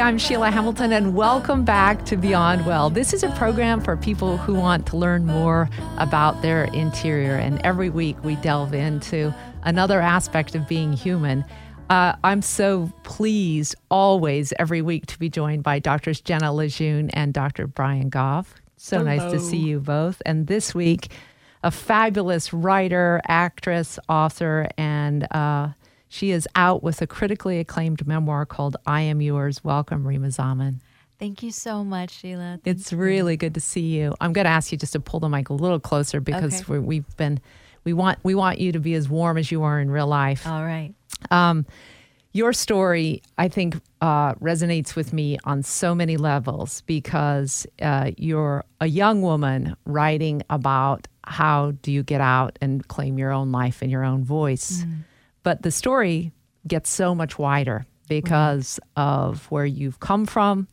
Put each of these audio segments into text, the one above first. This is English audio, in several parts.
I'm Sheila Hamilton, and welcome back to Beyond Well. This is a program for people who want to learn more about their interior, and every week we delve into another aspect of being human. Uh, I'm so pleased always every week to be joined by Doctors Jenna Lejeune and Dr. Brian Goff. So Hello. nice to see you both. And this week, a fabulous writer, actress, author, and uh, she is out with a critically acclaimed memoir called I Am Yours. Welcome, Reema Zaman. Thank you so much, Sheila. Thank It's really good to see you. I'm going to ask you just to pull the mic a little closer because Okay. we, we've been we want we want you to be as warm as you are in real life. All right. Um, your story, I think, uh, resonates with me on so many levels because uh, you're a young woman writing about how do you get out and claim your own life and your own voice. But the story gets so much wider because of where you've come from,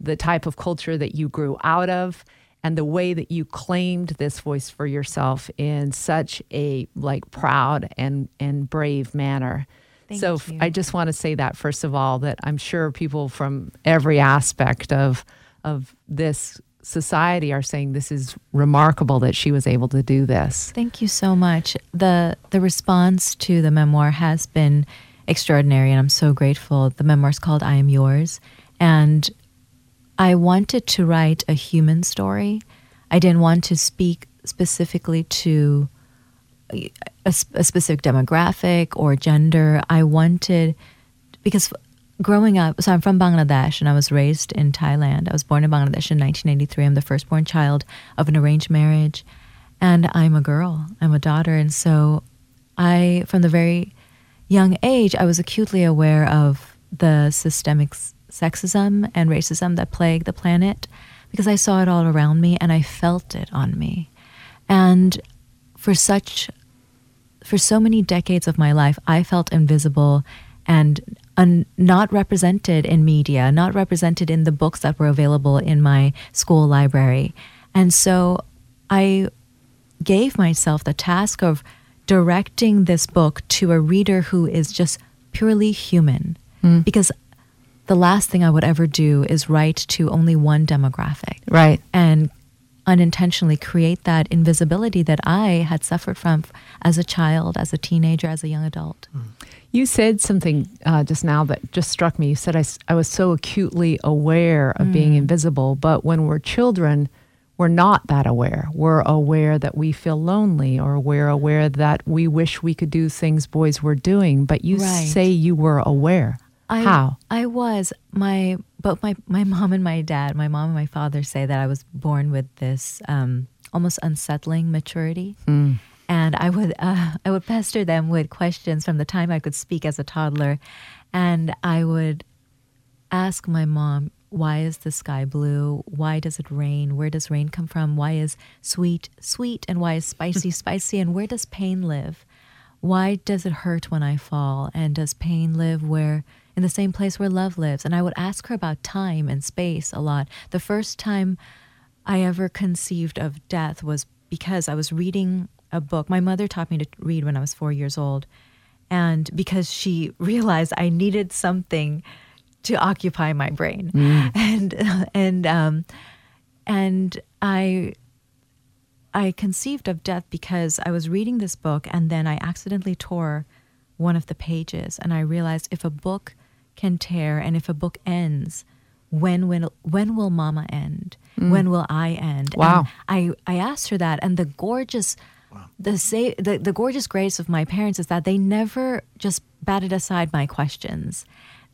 the type of culture that you grew out of, and the way that you claimed this voice for yourself in such a like proud and and brave manner. Thank so you. I just want to say that first of all that I'm sure people from every aspect of of this society are saying this is remarkable that she was able to do this. Thank you so much. The the response to the memoir has been extraordinary and I'm so grateful. The memoir's called I Am Yours and I wanted to write a human story. I didn't want to speak specifically to a, a specific demographic or gender. I wanted because growing up, so I'm from Bangladesh and I was raised in Thailand. I was born in Bangladesh in 1983. I'm the firstborn child of an arranged marriage, and I'm a girl. I'm a daughter, and so I, from the very young age, I was acutely aware of the systemic sexism and racism that plague the planet because I saw it all around me and I felt it on me. And for such for so many decades of my life, I felt invisible and un- not represented in media, not represented in the books that were available in my school library. And so I gave myself the task of directing this book to a reader who is just purely human. Hmm. Because the last thing I would ever do is write to only one demographic Right. and unintentionally create that invisibility that I had suffered from as a child, as a teenager, as a young adult. You said something uh, just now that just struck me. You said I was so acutely aware of being invisible, but when we're children, we're not that aware. We're aware that we feel lonely, or we're aware that we wish we could do things boys were doing. But you Right. say you were aware. I, How? I was my both my my mom and my dad, my mom and my father say that I was born with this um, almost unsettling maturity, and I would uh, I would pester them with questions from the time I could speak as a toddler, and I would ask my mom, why is the sky blue? Why does it rain? Where does rain come from? Why is sweet sweet? And why is spicy spicy? And where does pain live? Why does it hurt when I fall? And does pain live where, in the same place where love lives? And I would ask her about time and space a lot. The first time I ever conceived of death was because I was reading a book. My mother taught me to read when I was four years old. And because she realized I needed something to occupy my brain. And, and, um, and I, I conceived of death because I was reading this book and then I accidentally tore one of the pages and I realized if a book can tear and if a book ends, when will when will mama end? When will I end? Wow. And I I asked her that and the gorgeous the say the, the gorgeous grace of my parents is that they never just batted aside my questions.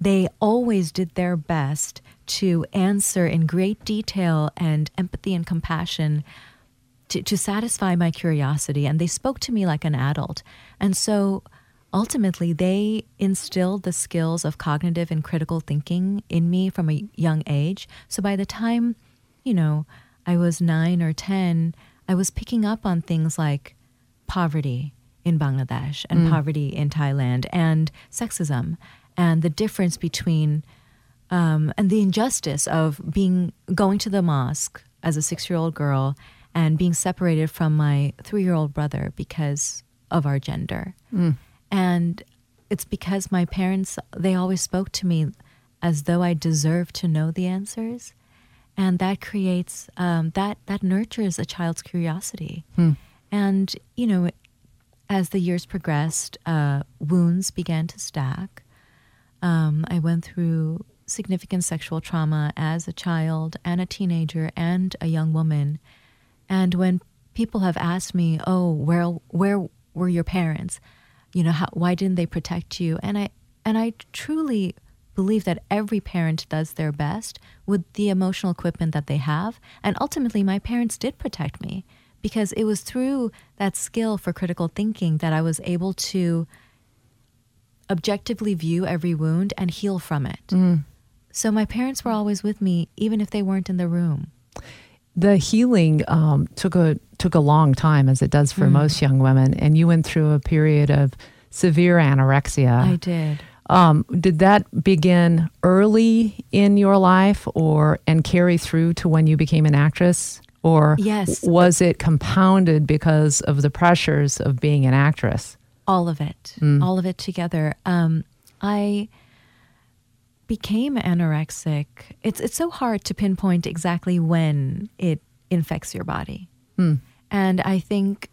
They always did their best to answer in great detail and empathy and compassion to, to satisfy my curiosity. And they spoke to me like an adult. And so ultimately, they instilled the skills of cognitive and critical thinking in me from a young age. So by the time, you know, I was nine or 10, I was picking up on things like poverty in Bangladesh and poverty in Thailand and sexism and the difference between um, and the injustice of being going to the mosque as a six year old girl and being separated from my three year old brother because of our gender. And it's because my parents, they always spoke to me as though I deserved to know the answers. And that creates, um, that, that nurtures a child's curiosity. Hmm. And, you know, as the years progressed, uh, wounds began to stack. Um, I went through significant sexual trauma as a child and a teenager and a young woman. And when people have asked me, "Oh, where where were your parents? You know, how, why didn't they protect you?" and I and I truly believe that every parent does their best with the emotional equipment that they have, and ultimately, my parents did protect me because it was through that skill for critical thinking that I was able to objectively view every wound and heal from it. Mm. So my parents were always with me, even if they weren't in the room. The healing um, took a took a long time, as it does for Mm. most young women, and you went through a period of severe anorexia. I did. Um, did that begin early in your life, or and carry through to when you became an actress, or Yes. was it compounded because of the pressures of being an actress? All of it, Mm. all of it together. Um, I became anorexic. It's it's so hard to pinpoint exactly when it infects your body, Hmm. and I think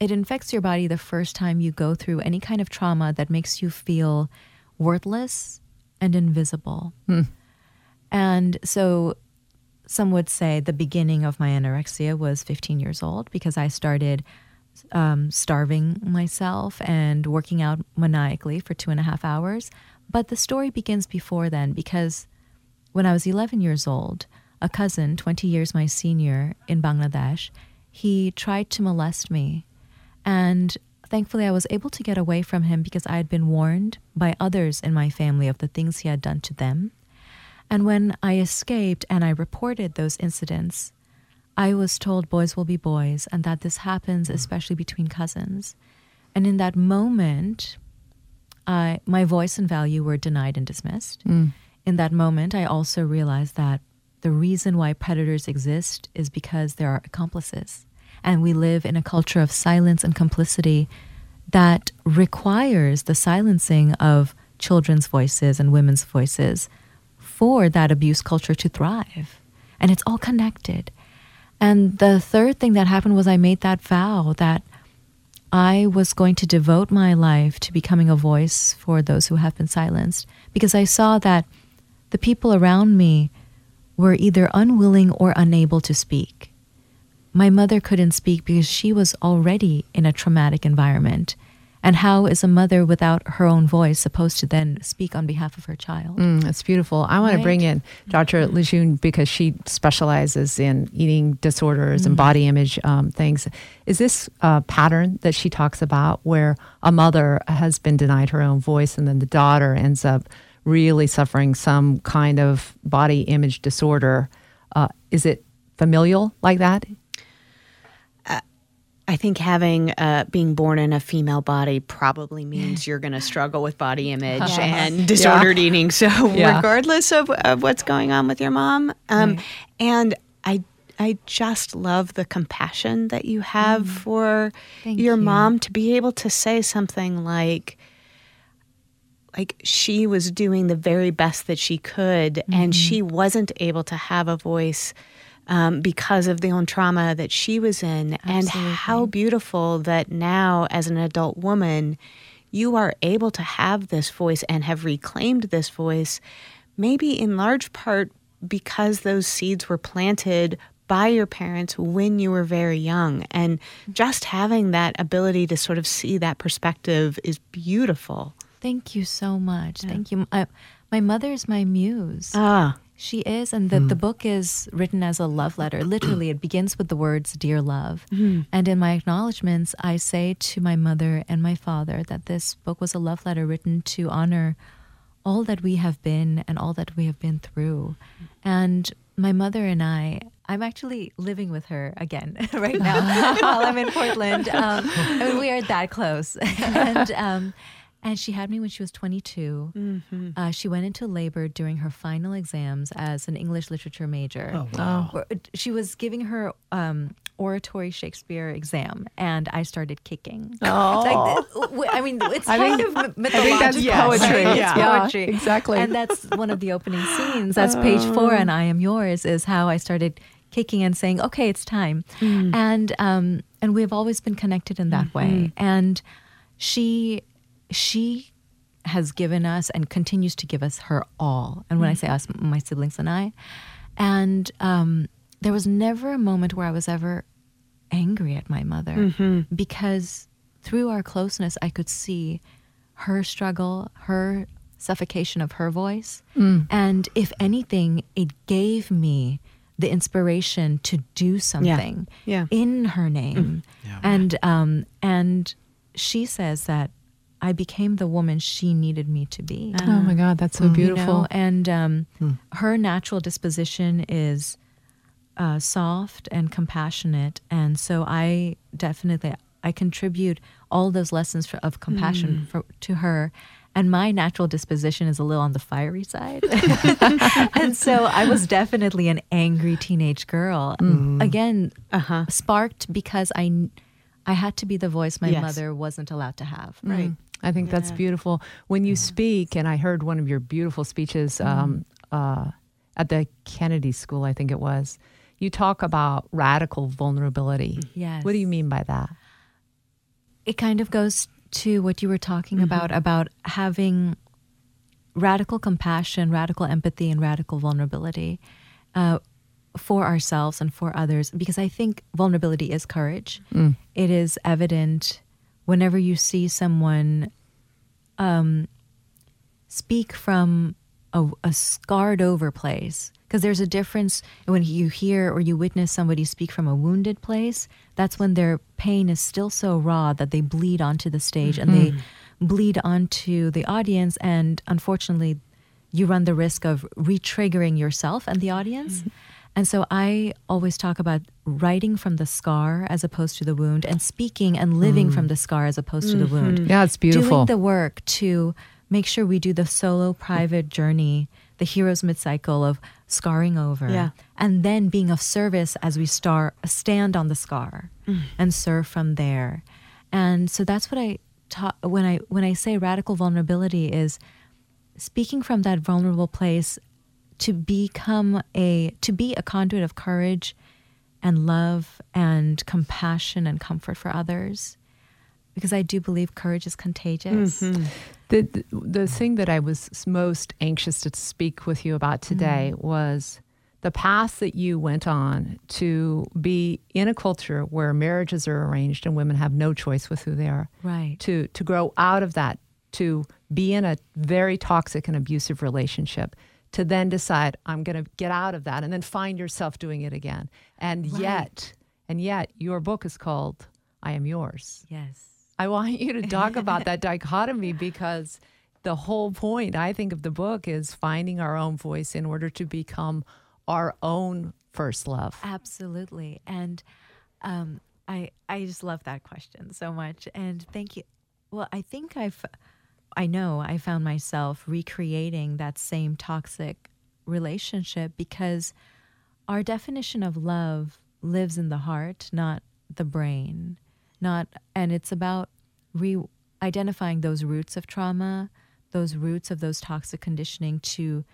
it infects your body the first time you go through any kind of trauma that makes you feel worthless and invisible. Hmm. And so some would say the beginning of my anorexia was 15 years old because I started um, starving myself and working out maniacally for two and a half hours. But the story begins before then because when I was 11 years old, a cousin, 20 years my senior in Bangladesh, he tried to molest me. And thankfully, I was able to get away from him because I had been warned by others in my family of the things he had done to them. And when I escaped and I reported those incidents, I was told boys will be boys and that this happens especially between cousins. And in that moment, I, my voice and value were denied and dismissed. Mm. In that moment, I also realized that the reason why predators exist is because there are accomplices. And we live in a culture of silence and complicity that requires the silencing of children's voices and women's voices for that abuse culture to thrive. And it's all connected. And the third thing that happened was I made that vow that I was going to devote my life to becoming a voice for those who have been silenced because I saw that the people around me were either unwilling or unable to speak. My mother couldn't speak because she was already in a traumatic environment. And how is a mother without her own voice supposed to then speak on behalf of her child? Mm, that's beautiful. I want to bring in Dr. Lejeune because she specializes in eating disorders and body image um, things. Is this a pattern that she talks about where a mother has been denied her own voice and then the daughter ends up really suffering some kind of body image disorder? Uh, is it familial like that? I think having uh, being born in a female body probably means you're going to struggle with body image Yes. and disordered eating. So Yeah. regardless of, of what's going on with your mom, um, Right. and I I just love the compassion that you have for Thank your you. mom to be able to say something like like she was doing the very best that she could and she wasn't able to have a voice um, because of the own trauma that she was in and how beautiful that now as an adult woman you are able to have this voice and have reclaimed this voice maybe in large part because those seeds were planted by your parents when you were very young and just having that ability to sort of see that perspective is beautiful Thank you so much. Thank you. I, my mother is my muse. ah She is, and the, the book is written as a love letter. Literally, it begins with the words, Dear Love. And in my acknowledgments, I say to my mother and my father that this book was a love letter written to honor all that we have been and all that we have been through. And my mother and I, I'm actually living with her again right now while I'm in Portland. Um, I mean, we are that close. and, um, And she had me when she was 22. Mm-hmm. Uh, she went into labor during her final exams as an English literature major. Oh, wow. Or- She was giving her um, oratory Shakespeare exam, and I started kicking. Oh. Like, th- w- I mean, it's I kind think- of I think that's mythological, poetry. right? It's Yeah. poetry. Yeah, exactly. And that's one of the opening scenes. That's page four, and I am yours. Is how I started kicking and saying, "Okay, it's time," and um, and we've always been connected in that way. And she she has given us and continues to give us her all. And when I say us, my siblings and I. And um, there was never a moment where I was ever angry at my mother because through our closeness, I could see her struggle, her suffocation of her voice. And if anything, it gave me the inspiration to do something Yeah. in her name. Yeah. And um, and she says that I became the woman she needed me to be. Oh my God, that's so You know, beautiful. and um, her natural disposition is uh, soft and compassionate, and so I definitely I contribute all those lessons for, of compassion for, to her. And my natural disposition is a little on the fiery side. and so I was definitely an angry teenage girl. Again, Uh-huh. sparked because I, I had to be the voice my Yes. mother wasn't allowed to have. Right. I think that's beautiful. When you speak, and I heard one of your beautiful speeches um, uh, at the Kennedy School, I think it was, you talk about radical vulnerability. Yes. What do you mean by that? it kind of goes to what you were talking about about having radical compassion, radical empathy, and radical vulnerability uh, for ourselves and for others. Because I think vulnerability is courage. It is evident whenever you see someone um, speak from a, a scarred over place. Because there's a difference when you hear or you witness somebody speak from a wounded place. That's when their pain is still so raw that they bleed onto the stage and they bleed onto the audience. And unfortunately, you run the risk of re triggering yourself and the audience. And so I always talk about writing from the scar as opposed to the wound and speaking and living from mm. the scar as opposed to the wound. Mm-hmm. Yeah, it's beautiful. doing the work to make sure we do the solo private journey the hero's mid-cycle of scarring over Yeah. and then being of service as we star stand on the scar mm. and serve from there. And so that's what i taught when i when i say radical vulnerability is speaking from that vulnerable place to become a to be a conduit of courage and love and compassion and comfort for others because I do believe courage is contagious. Mm-hmm. The, the the thing that I was most anxious to speak with you about today mm-hmm. was the path that you went on to be in a culture where marriages are arranged and women have no choice with who they are. Right. To to grow out of that, to be in a very toxic and abusive relationship, to then decide I'm going to get out of that, and then find yourself doing it again. And yet, and yet, your book is called "I Am Yours." Yes. I want you to talk about that dichotomy because the whole point, I think, of the book is finding our own voice in order to become our own first love. Absolutely. And um, I I just love that question so much. And thank you. Well, I think I've I know I found myself recreating that same toxic relationship because our definition of love lives in the heart, not the brain. Not and it's about re identifying those roots of trauma, those roots of those toxic conditioning to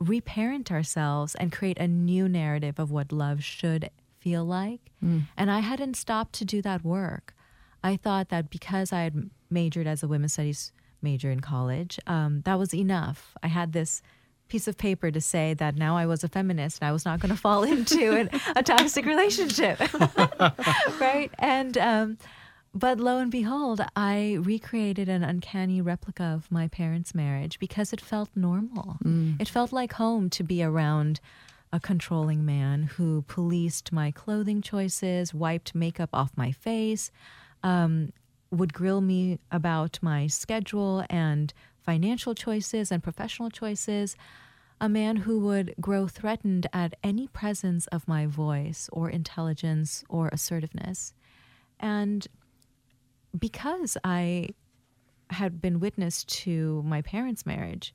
reparent ourselves and create a new narrative of what love should feel like. Mm. And I hadn't stopped to do that work. I thought that because I had majored as a women's studies major in college, um, that was enough. I had this piece of paper to say that now I was a feminist and I was not going to fall into an, a toxic relationship. right? And, um, but lo and behold, I recreated an uncanny replica of my parents' marriage because it felt normal. It felt like home to be around a controlling man who policed my clothing choices, wiped makeup off my face, um, would grill me about my schedule and financial choices and professional choices. A man who would grow threatened at any presence of my voice or intelligence or assertiveness. And because I had been witness to my parents' marriage,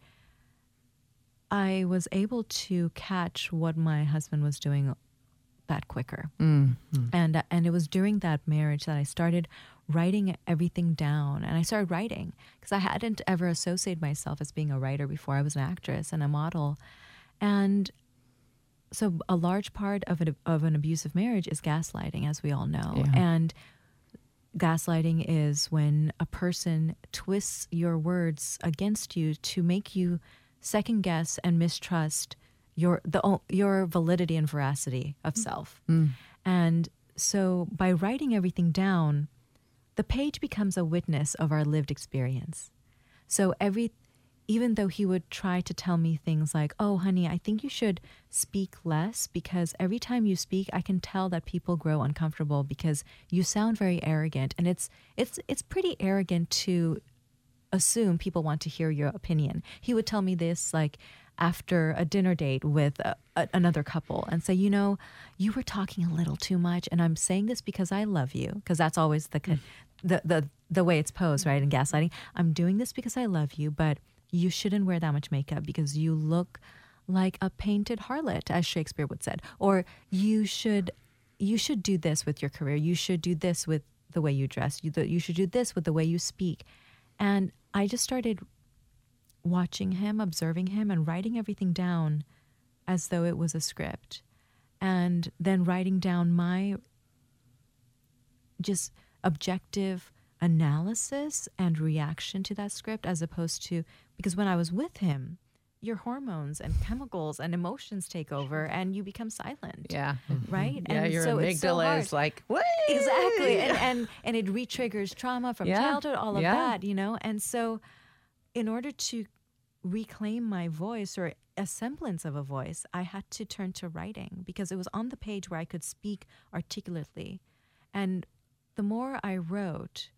I was able to catch what my husband was doing that quicker. Mm. And uh, and it was during that marriage that I started writing everything down. And I started writing because I hadn't ever associated myself as being a writer before. I was an actress and a model. And so a large part of an, of an abusive marriage is gaslighting, as we all know. Yeah. And gaslighting is when a person twists your words against you to make you second guess and mistrust your the your validity and veracity of mm. self. Mm. And so by writing everything down, the page becomes a witness of our lived experience. So every even though he would try to tell me things like, "Oh, honey, I think you should speak less because every time you speak, I can tell that people grow uncomfortable because you sound very arrogant." And it's it's it's pretty arrogant to assume people want to hear your opinion. He would tell me this like after a dinner date with a, a, another couple and say, you know, you were talking a little too much, and I'm saying this because I love you, because that's always the, con- mm. the the the way it's posed, right? In gaslighting, I'm doing this because I love you, but you shouldn't wear that much makeup because you look like a painted harlot, as Shakespeare would said, or you should you should do this with your career. You should do this with the way you dress. You, the, you should do this with the way you speak. And I just started watching him, observing him, and writing everything down as though it was a script. And then writing down my just objective analysis and reaction to that script as opposed to because when I was with him, your hormones and chemicals and emotions take over and you become silent. Yeah. Mm-hmm. Right? Yeah, and your so it's so amygdala is like, what? Exactly. And, and and it re-triggers trauma from Yeah. childhood, all of Yeah. that, you know? And so in order to reclaim my voice or a semblance of a voice, I had to turn to writing because it was on the page where I could speak articulately. And the more I wrote,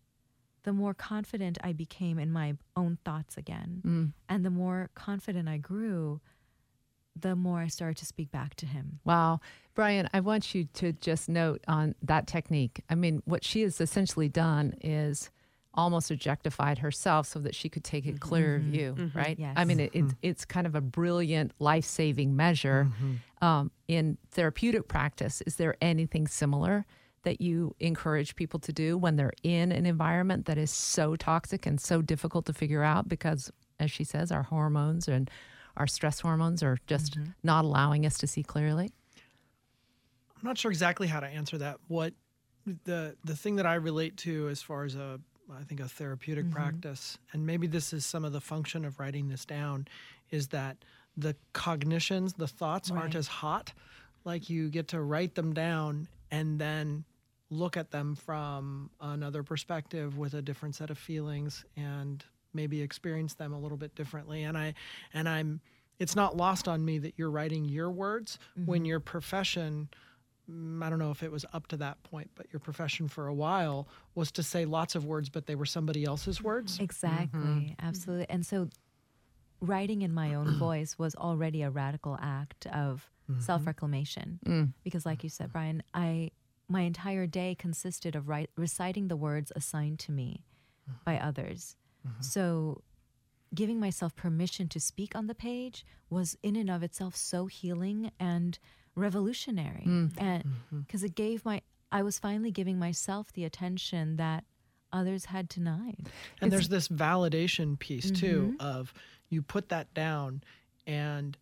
the more confident I became in my own thoughts again. Mm. And the more confident I grew, the more I started to speak back to him. Wow. Brian, I want you to just note on that technique. I mean, what she has essentially done is almost objectified herself so that she could take a mm-hmm. clearer mm-hmm. view, mm-hmm. right? Yes. I mean, it, it, it's kind of a brilliant life saving measure. Um, in therapeutic practice, is there anything similar that you encourage people to do when they're in an environment that is so toxic and so difficult to figure out? Because, as she says, our hormones and our stress hormones are just not allowing us to see clearly. I'm not sure exactly how to answer that. What the the thing that I relate to as far as a I think a therapeutic mm-hmm. practice, and maybe this is some of the function of writing this down, is that the cognitions, the thoughts aren't as hot. Like you get to write them down and then look at them from another perspective with a different set of feelings and maybe experience them a little bit differently. And I and I'm it's not lost on me that you're writing your words when mm-hmm. your profession Mm, I don't know if it was up to that point, but your profession for a while was to say lots of words, but they were somebody else's words. Exactly, mm-hmm. Mm-hmm. absolutely. And so writing in my own voice was already a radical act of mm-hmm. self-reclamation. Mm. Because like you said Brian, I my entire day consisted of write, reciting the words assigned to me by others. So giving myself permission to speak on the page was in and of itself so healing and revolutionary and because it gave my i was finally giving myself the attention that others had denied And there's this validation piece too Mm-hmm. of you put that down and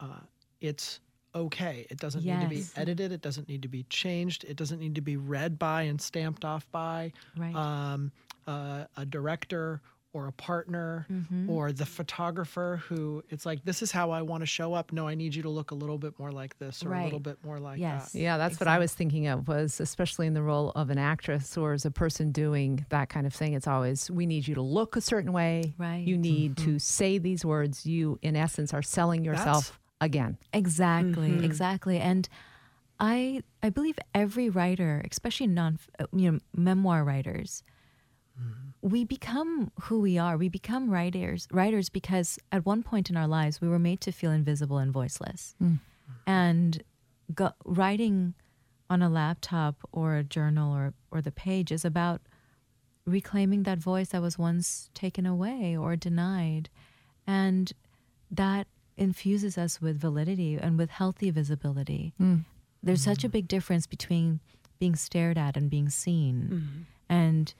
uh, it's okay. It doesn't need to be edited. It doesn't need to be changed. It doesn't need to be read by and stamped off by Right. um, uh, a director or a partner Mm-hmm. or the photographer who it's like, this is how I want to show up. No, I need you to look a little bit more like this or a little bit more like Yes. that. Yeah, that's what I was thinking of was especially in the role of an actress or as a person doing that kind of thing. It's always we need you to look a certain way. Right. You need to say these words. You in essence are selling yourself again. Exactly, exactly. And I I believe every writer, especially non uh, you know memoir writers, we become who we are. We become writers writers because at one point in our lives we were made to feel invisible and voiceless. Mm. And go, writing on a laptop or a journal or or the page is about reclaiming that voice that was once taken away or denied. And that infuses us with validity and with healthy visibility. Mm. There's such a mm. big difference between being stared at and being seen. Mm-hmm. And,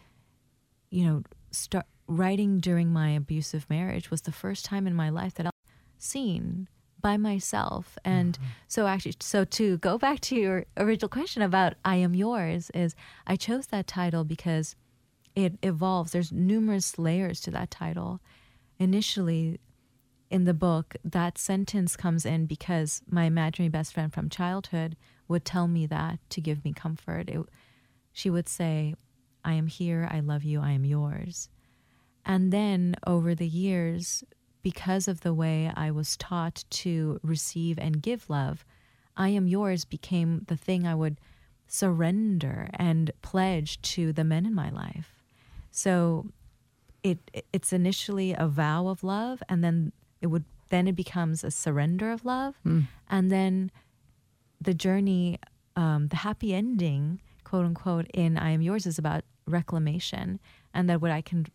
you know, start writing during my abusive marriage was the first time in my life that I seen by myself. And mm-hmm. so actually so to go back to your original question about I am yours is I chose that title because it evolves. There's numerous layers to that title. Initially in the book, that sentence comes in because my imaginary best friend from childhood would tell me that to give me comfort. It, she would say, I am here, I love you, I am yours. And then over the years, because of the way I was taught to receive and give love, I am yours became the thing I would surrender and pledge to the men in my life. So it it's initially a vow of love and then it would then it becomes a surrender of love and then the journey um, the happy ending quote unquote in i am yours is about reclamation and that what i can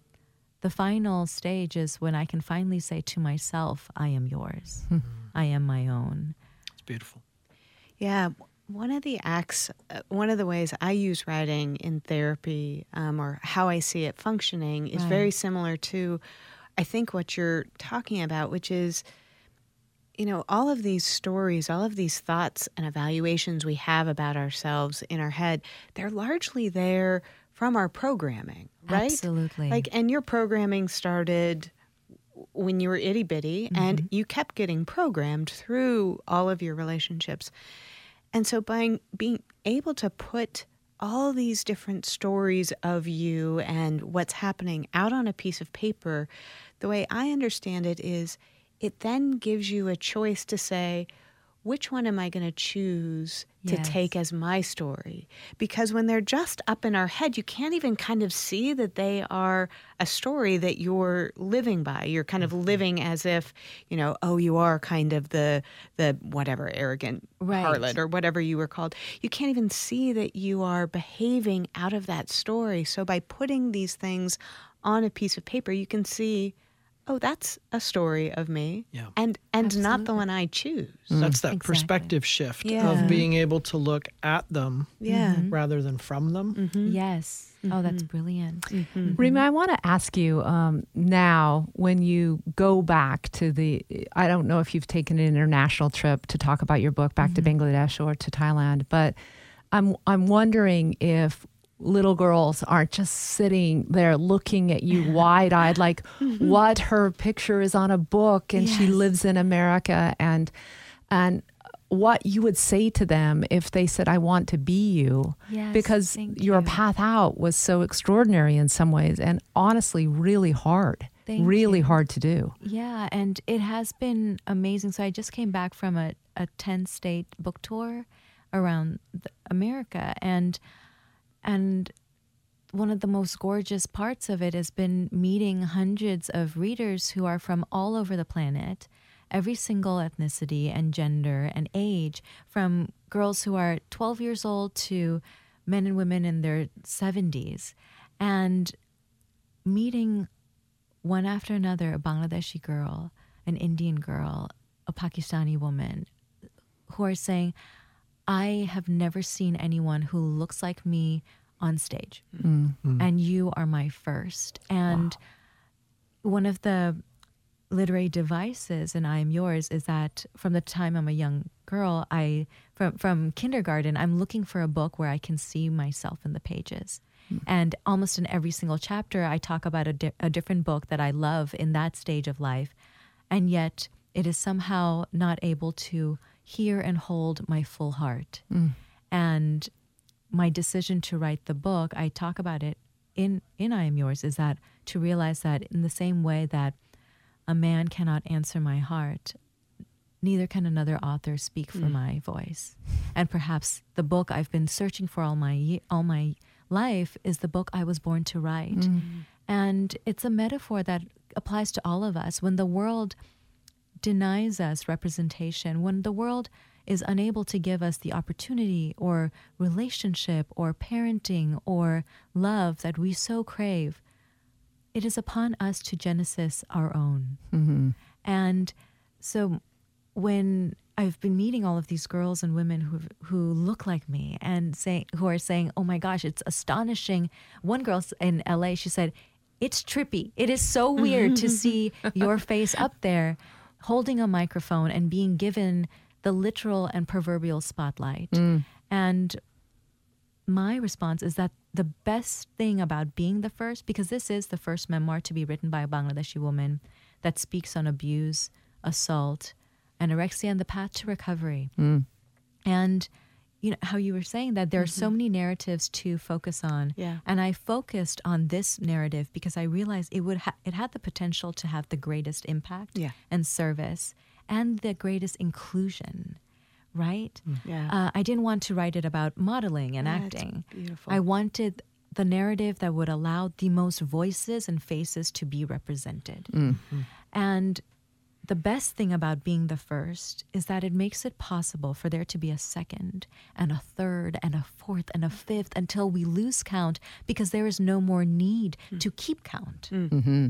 the final stage is when i can finally say to myself i am yours. I am my own. It's beautiful. Yeah, one of the acts, uh, one of the ways I use writing in therapy, um, or how I see it functioning, is very similar to, I think, what you're talking about, which is, you know, all of these stories, all of these thoughts and evaluations we have about ourselves in our head, they're largely there from our programming, right? Absolutely. Like, and your programming started when you were itty bitty mm-hmm. and you kept getting programmed through all of your relationships. And so by being able to put all these different stories of you and what's happening out on a piece of paper, the way I understand it is it then gives you a choice to say, which one am I going to choose to take as my story? Because when they're just up in our head, you can't even kind of see that they are a story that you're living by. You're kind of mm-hmm. living as if, you know, oh, you are kind of the the whatever arrogant Right. harlot or whatever you were called. You can't even see that you are behaving out of that story. So by putting these things on a piece of paper, you can see, oh, that's a story of me. Yeah. And and not the one I choose. That's mm. that Exactly. perspective shift Yeah. of being able to look at them Yeah. Mm-hmm. rather than from them. Mm-hmm. yes oh that's mm-hmm. brilliant Reema, I want to ask you um, now when you go back to the, I don't know if you've taken an international trip to talk about your book back to Bangladesh or to Thailand, but I'm I'm wondering if little girls aren't just sitting there looking at you wide eyed, like mm-hmm. what her picture is on a book and she lives in America and and what you would say to them if they said, I want to be you Yes, because your you. path out was so extraordinary in some ways and honestly really hard Thank really you. hard to do Yeah, and it has been amazing. So I just came back from a, a 10 state book tour around America and and one of the most gorgeous parts of it has been meeting hundreds of readers who are from all over the planet, every single ethnicity and gender and age, from girls who are 12 years old to men and women in their 70s. And meeting one after another a Bangladeshi girl, an Indian girl, a Pakistani woman who are saying, I have never seen anyone who looks like me on stage, mm. Mm. and you are my first. And one of the literary devices in I Am Yours is that from the time I'm a young girl, I from from kindergarten, I'm looking for a book where I can see myself in the pages. Mm. And almost in every single chapter, I talk about a, di- a different book that I love in that stage of life. And yet, it is somehow not able to hear and hold my full heart. Mm. And my decision to write the book, I talk about it in, in I Am Yours, is that to realize that in the same way that a man cannot answer my heart, neither can another author speak for mm. my voice. And perhaps the book I've been searching for all my all my life is the book I was born to write. Mm. And it's a metaphor that applies to all of us. When the world denies us representation, when the world is unable to give us the opportunity or relationship or parenting or love that we so crave, it is upon us to genesis our own. Mm-hmm. And so when I've been meeting all of these girls and women who who look like me and say who are saying, "Oh my gosh, it's astonishing." One girl in LA, she said, "It's trippy. It is so weird to see your face up there holding a microphone and being given the literal and proverbial spotlight." Mm. And my response is that the best thing about being the first, because this is the first memoir to be written by a Bangladeshi woman that speaks on abuse, assault, anorexia, and the path to recovery. Mm. And you know how you were saying that there are so mm-hmm. many narratives to focus on. Yeah. And I focused on this narrative because I realized it would ha- it had the potential to have the greatest impact Yeah. and service and the greatest inclusion. Right? Mm. Yeah. Uh, I didn't want to write it about modeling and Yeah, acting. beautiful. I wanted the narrative that would allow the most voices and faces to be represented. Mm-hmm. And the best thing about being the first is that it makes it possible for there to be a second and a third and a fourth and a mm. fifth until we lose count because there is no more need mm. to keep count. Mm. Mm-hmm.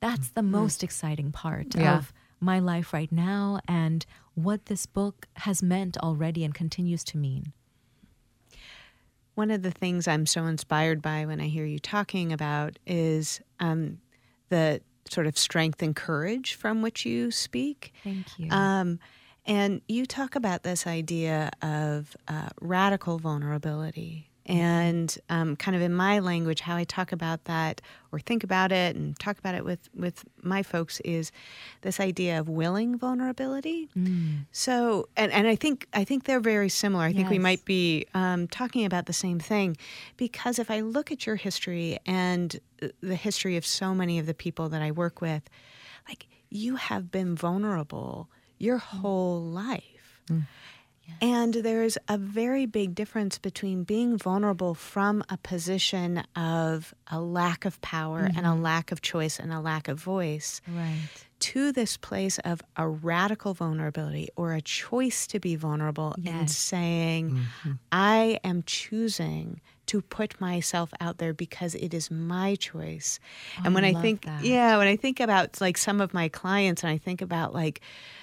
That's the most exciting part Yeah. of my life right now and what this book has meant already and continues to mean. One of the things I'm so inspired by when I hear you talking about is um, the sort of strength and courage from which you speak. Thank you. Um, and you talk about this idea of uh, radical vulnerability. And um, kind of in my language, how I talk about that or think about it and talk about it with, with my folks is this idea of willing vulnerability. So, and, and I think I think they're very similar. I think we might be um, talking about the same thing because if I look at your history and the history of so many of the people that I work with, like you have been vulnerable your whole life. And there's a very big difference between being vulnerable from a position of a lack of power and a mm-hmm. lack of choice and a lack of voice right. to this place of a radical vulnerability or a choice to be vulnerable and Yes. saying, mm-hmm. I am choosing to put myself out there because it is my choice. Oh, and when I I think, that. yeah, when I think about like some of my clients and I think about like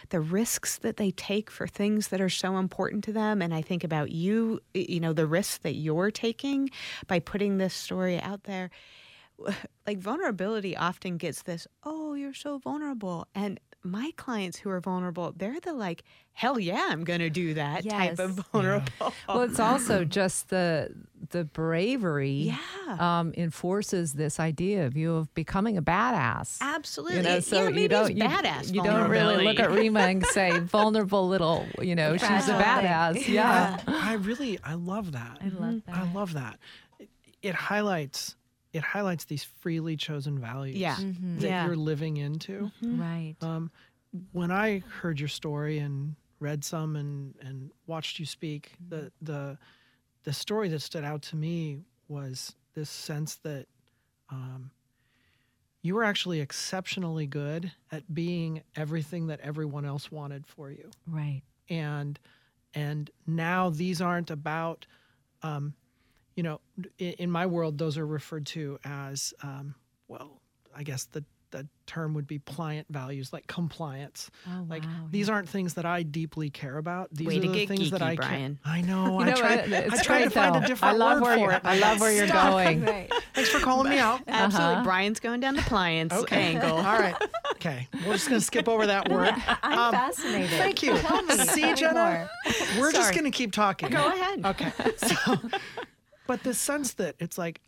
the risks that they take for things that are so important to them, and I think about you, you know, the risks that you're taking by putting this story out there like vulnerability often gets this oh you're so vulnerable and my clients who are vulnerable they're the like hell yeah i'm gonna do that type of Yes. vulnerable Well, it's also just the the bravery Yeah. um, enforces this idea of you of becoming a badass. absolutely You know, so yeah, maybe you don't it's you, badass you don't really look at vulnerability. Reema and say vulnerable little, you know, she's a badass. thing. Yeah. I really I love that. I love that. I love that. It, it highlights it highlights these freely chosen values Yeah. that Mhm. Yeah. you're living into. Right. Um, when I heard your story and read some and, and watched you speak, the the the story that stood out to me was this sense that um, you were actually exceptionally good at being everything that everyone else wanted for you right. and and now these aren't about um, you know in, in my world those are referred to as um, well i guess the the term would be pliant values like compliance Oh, like wow, these aren't things that i deeply care about these Way are to the get things that i Brian. care i know You i know, tried it- it's i tried to great, find though. a different I love word where for it I love where you're Stop. going. Right. thanks for calling me out absolutely brian's going down the pliance okay angle all right okay we're just gonna skip over that word I'm Um, fascinated. Thank you. Tell me. See, Tell me Jenna, we're just going to keep talking. Go ahead. Okay. So, but the sense that it's like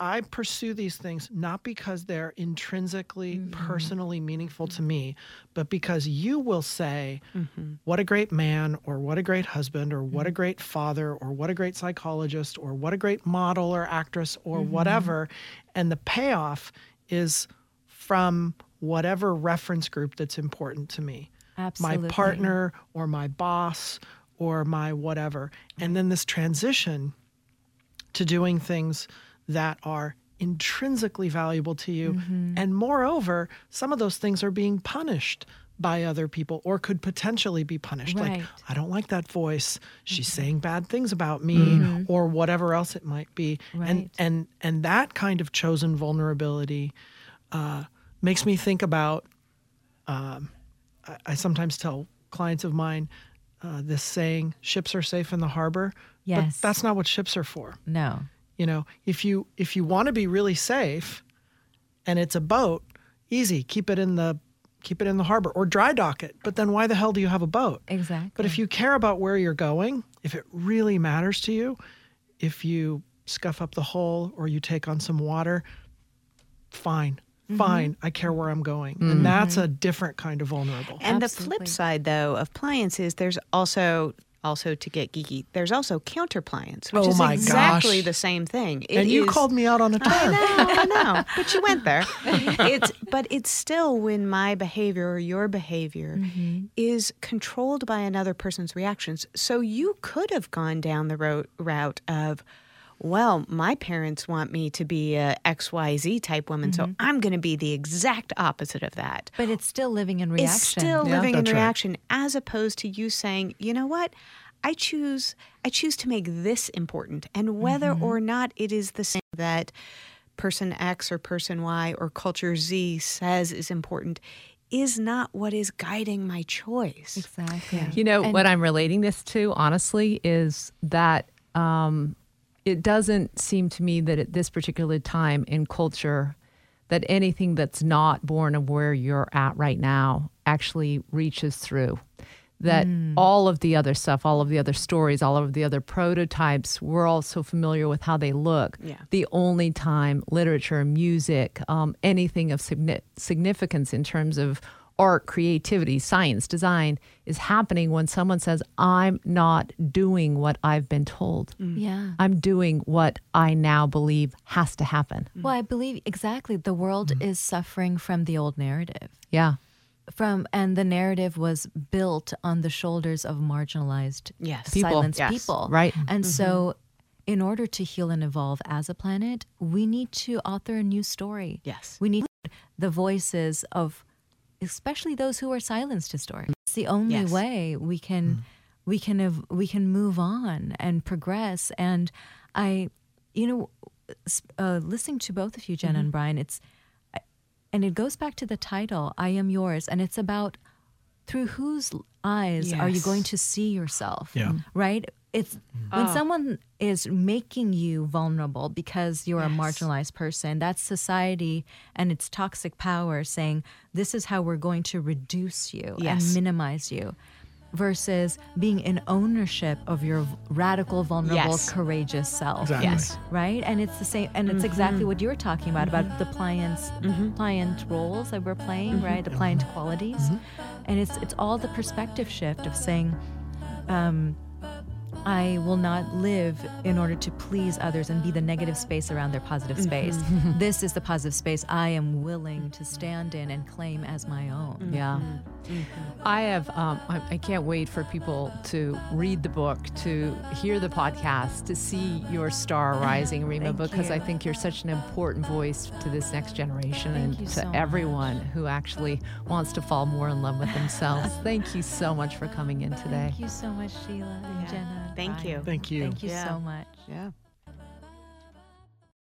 I pursue these things not because they're intrinsically, mm-hmm. personally meaningful to me, but because you will say, mm-hmm. what a great man, or what a great husband, or what a mm-hmm. great father, or what a great psychologist, or what a great model or actress, or whatever. And the payoff is from whatever reference group that's important to me Absolutely. my partner or my boss or my whatever. And then this transition to doing things that are intrinsically valuable to you. And moreover, some of those things are being punished by other people or could potentially be punished. Like, I don't like that voice. She's saying bad things about me or whatever else it might be. And and and that kind of chosen vulnerability uh, makes me think about um, I, I sometimes tell clients of mine uh, this saying, ships are safe in the harbor. Yes. But that's not what ships are for. No. You know, if you if you want to be really safe and it's a boat, easy, keep it in the keep it in the harbor or dry dock it. But then why the hell do you have a boat? Exactly. But if you care about where you're going, if it really matters to you, if you scuff up the hull or you take on some water, fine. Mm-hmm. Fine. I care where I'm going. And mm-hmm. that's a different kind of vulnerable. And the flip side, though, of pliance is there's also also to get geeky. There's also counterpliance, which Oh is exactly gosh. the same thing. It and you is- called me out on a term. I know, I know, but you went there. It's but it's still when my behavior or your behavior mm-hmm. is controlled by another person's reactions. So you could have gone down the ro- route of, well, my parents want me to be a X Y Z type woman, so I'm going to be the exact opposite of that. but it's still living in reaction. Is still Yeah, living in that's right. reaction, as opposed to you saying, you know what. I choose I choose to make this important and whether Mm-hmm. or not it is the same that person X or person Y or culture Z says is important is not what is guiding my choice. Exactly. You know, And- what I'm relating this to, honestly, is that um, it doesn't seem to me that at this particular time in culture, that anything that's not born of where you're at right now actually reaches through. That Hmm. all of the other stuff, all of the other stories, all of the other prototypes, we're all so familiar with how they look. Yeah. The only time literature, music, um, anything of signi- significance in terms of art, creativity, science, design is happening when someone says, I'm not doing what I've been told. Mm. yeah. I'm doing what I now believe has to happen. Mm. Well, I believe exactly the world mm. is suffering from the old narrative. Yeah. From and the narrative was built on the shoulders of marginalized Yes. People. silenced Yes. people. Right. And so mm-hmm. in order to heal and evolve as a planet, we need to author a new story. Yes. We need the voices of especially those who are silenced historically. It's the only Yes. way we can we can ev- we can move on and progress. And I, you know, uh, listening to both of you, Jenna and Brian, it's and it goes back to the title, "I am yours," and it's about through whose eyes are you going to see yourself? Yeah. Right? It's when oh. someone is making you vulnerable because you're a marginalized person, that's society and its toxic power saying, this is how we're going to reduce you Yes. and minimize you. Versus being in ownership of your radical, vulnerable, Yes. courageous self Exactly. Yes. right? And it's the same, and it's exactly mm-hmm. what you were talking about about mm-hmm. the pliance, mm-hmm. pliant roles that we're playing, right? The pliant qualities, and it's it's all the perspective shift of saying, um, I will not live in order to please others and be the negative space around their positive mm-hmm. space. this is the positive space I am willing to stand in and claim as my own. Mm-hmm. Yeah. Mm-hmm. I have, um, I, I can't wait for people to read the book, to hear the podcast, to see your star rising, Reema, because I think you're such an important voice to this next generation Thank and to so everyone who actually wants to fall more in love with themselves. Thank you so much for coming in today. Thank you so much, Sheila and Yeah. Jenna. And Thank Brian. you. Thank you. Thank you Yeah. so much. Yeah.